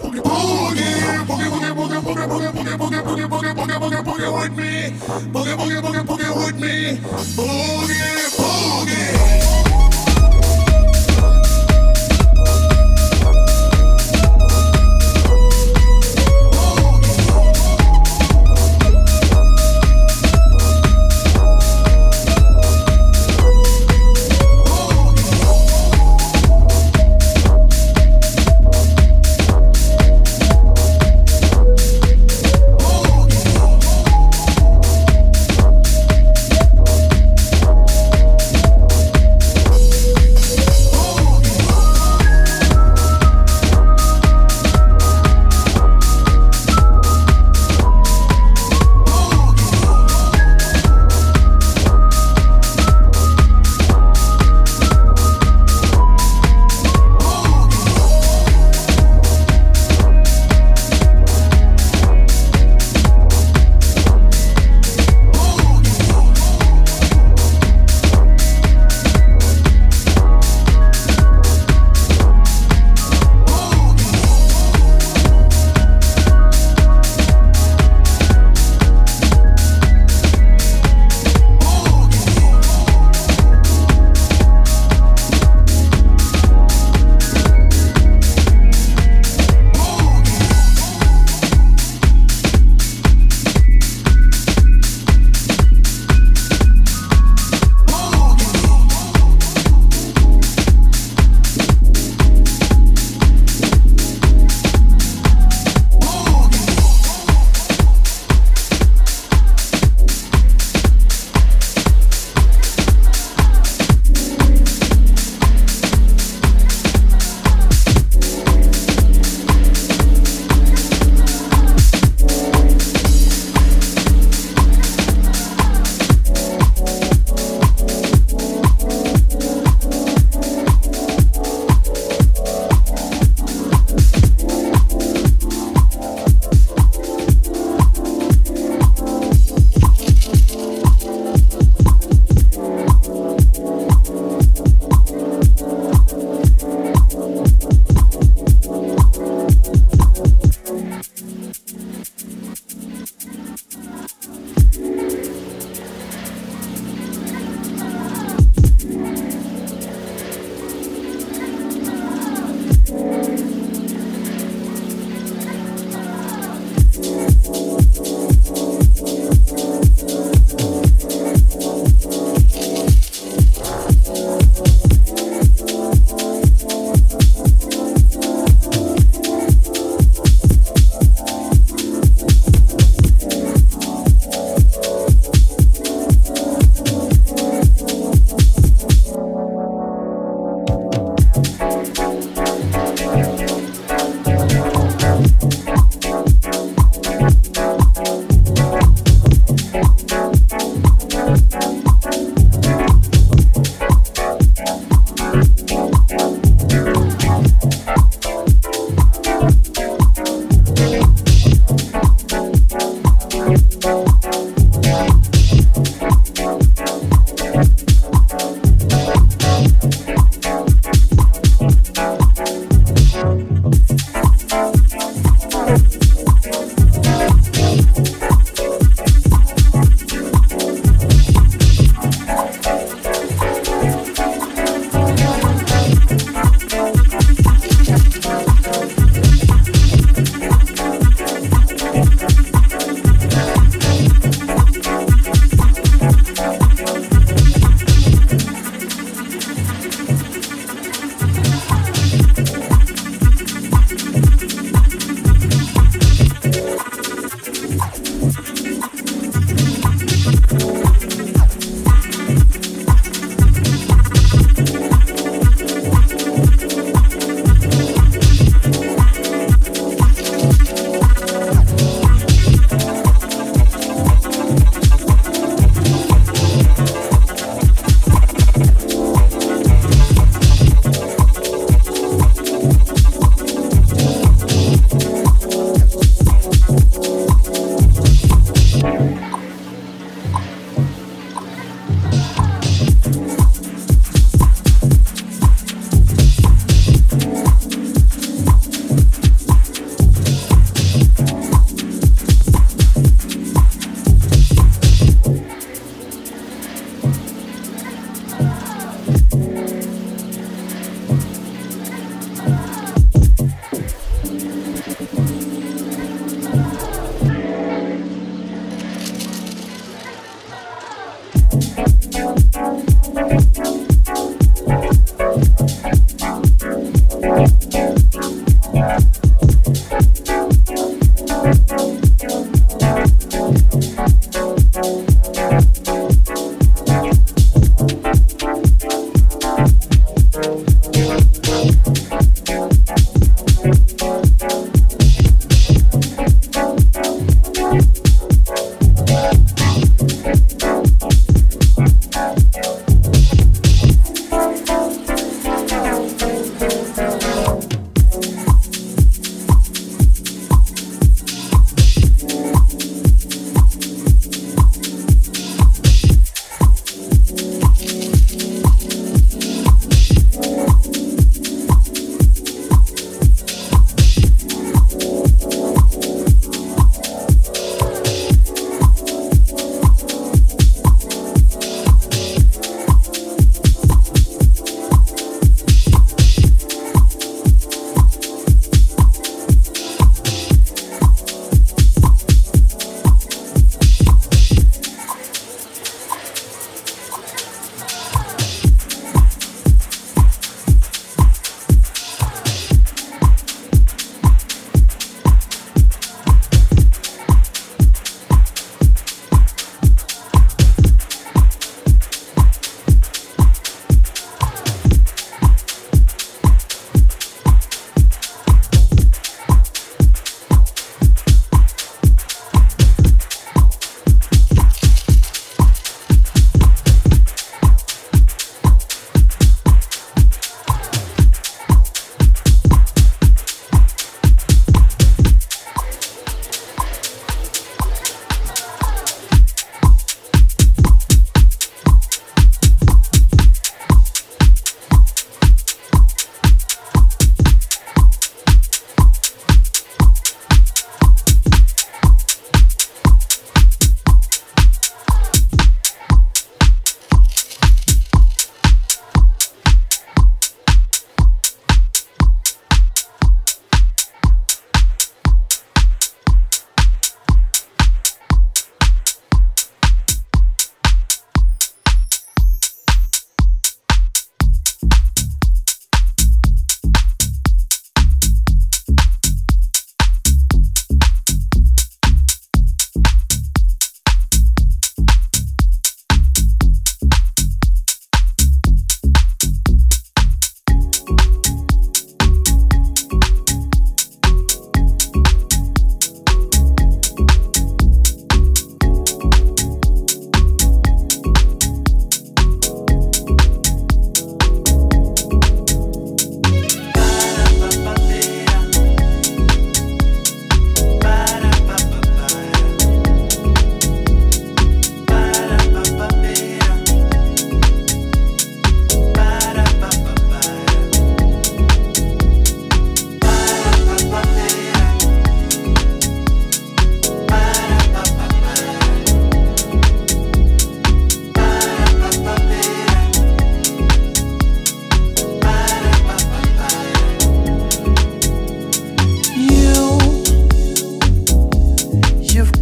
boogie, boogie, boogie, boogie, boogie, boogie, boogie, boogie, boogie, boogie, boogie, boogie, boogie with me, boogie, boogie, boogie, boogie with me, boogie.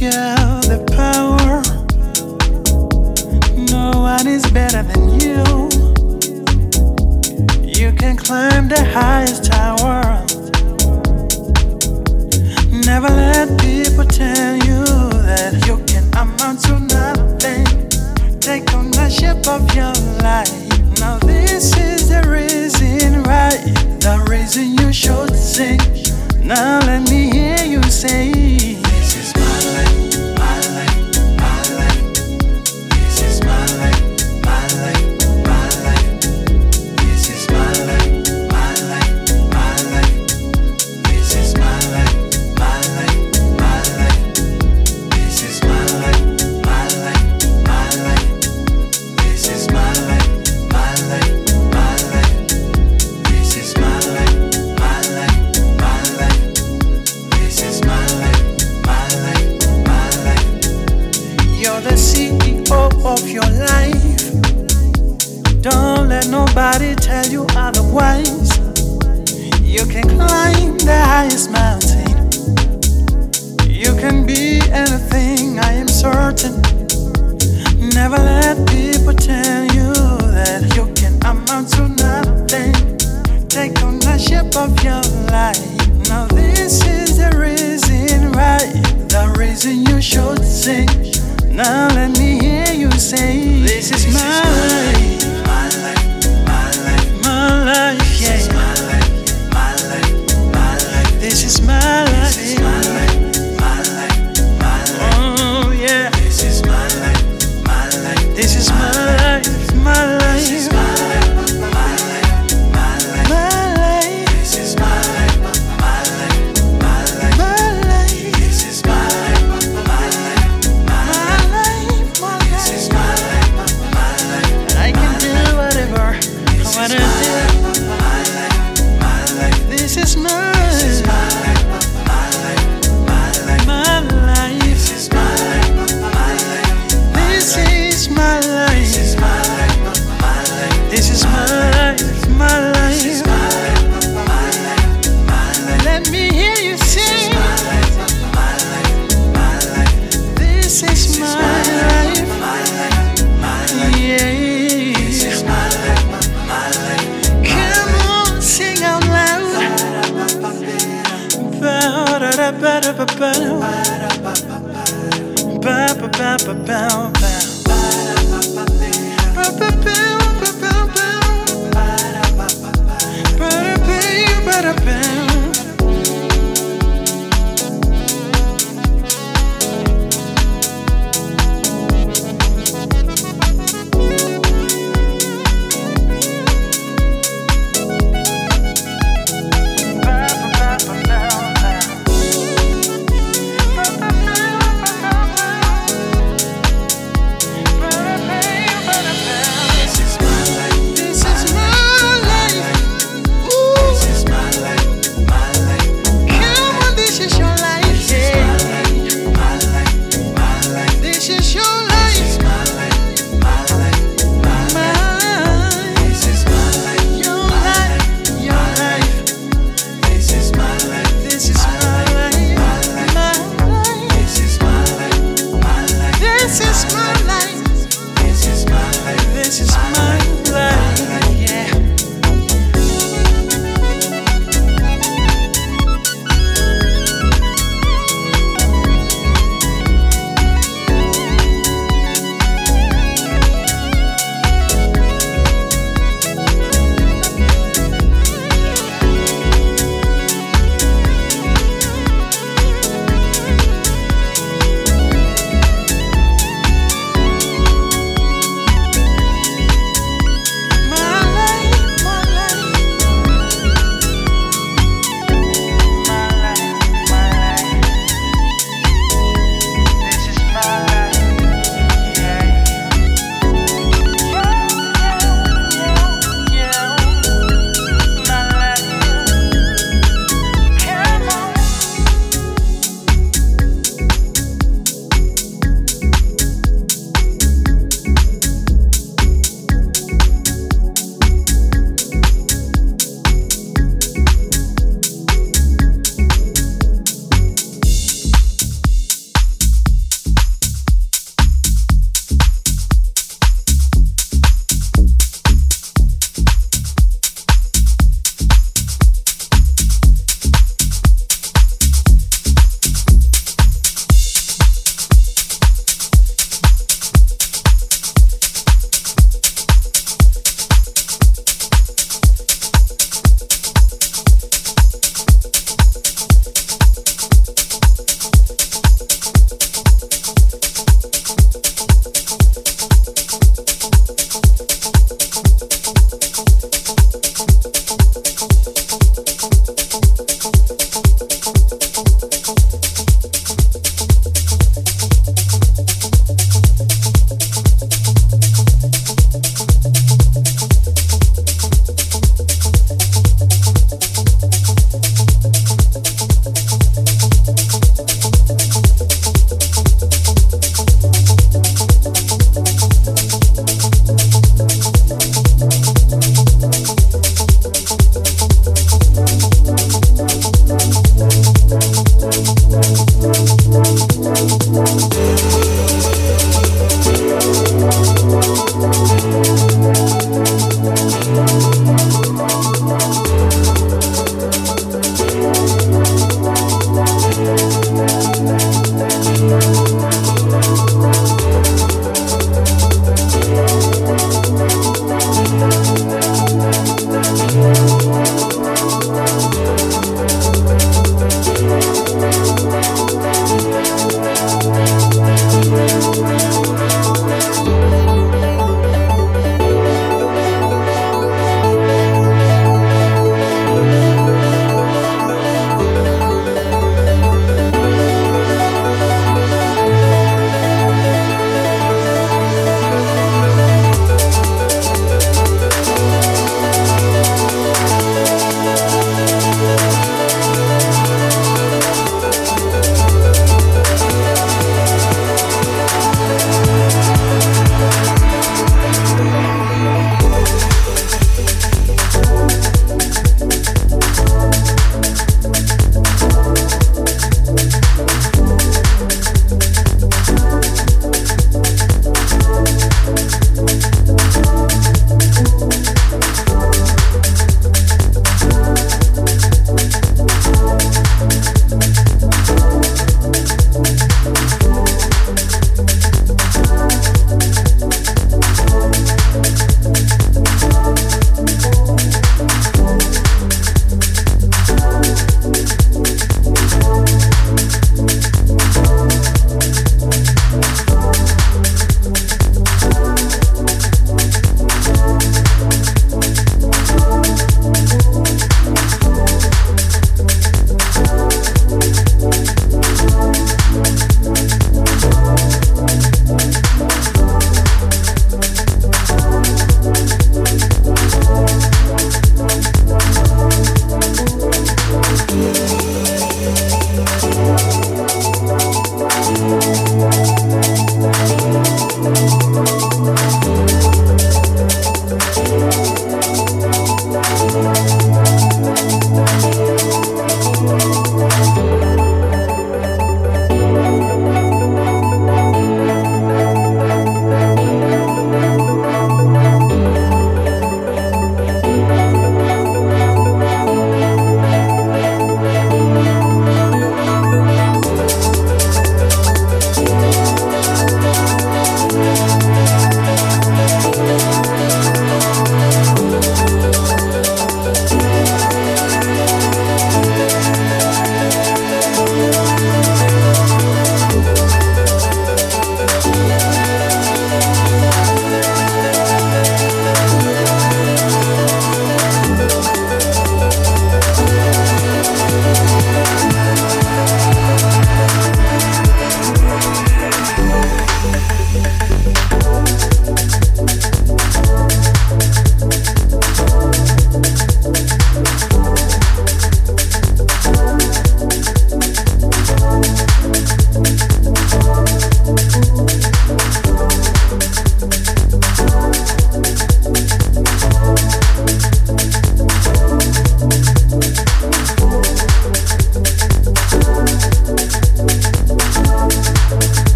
got the power. No one is better than you. You can climb the highest tower. Never let people tell you that you can amount to nothing. Take ownership of your life. Now, this is the reason why, the reason you should sing. Now, let me hear you say.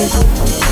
Yeah.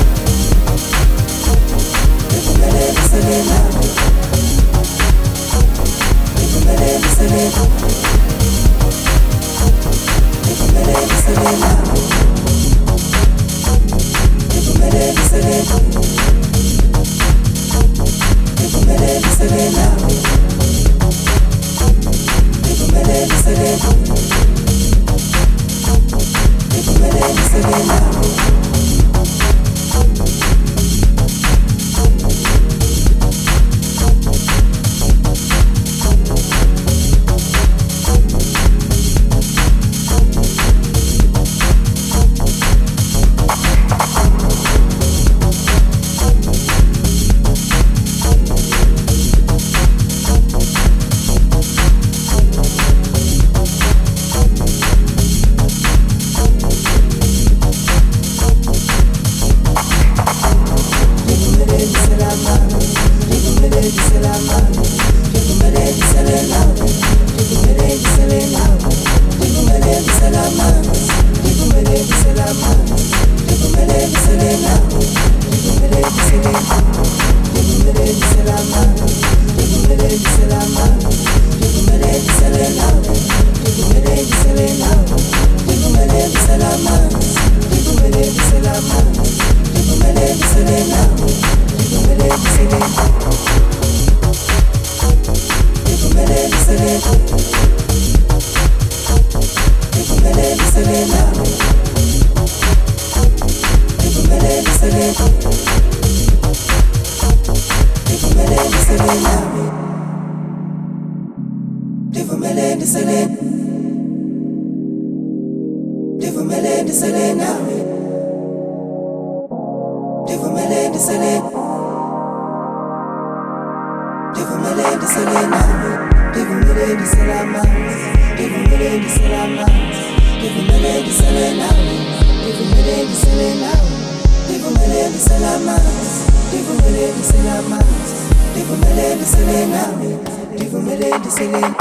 Different melody, salamas. Different melody, salamas seleni ndivumeleni seleni nawe ndivumeleni selama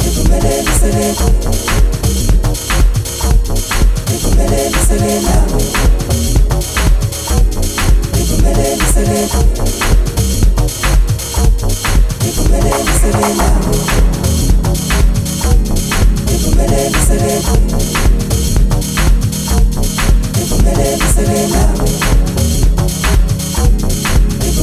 ndivumeleni selama ndivumeleni seleni nawe ndivumeleni selama ndivumeleni seleni nawe ndivumeleni seleni ndivumeleni seleni nawe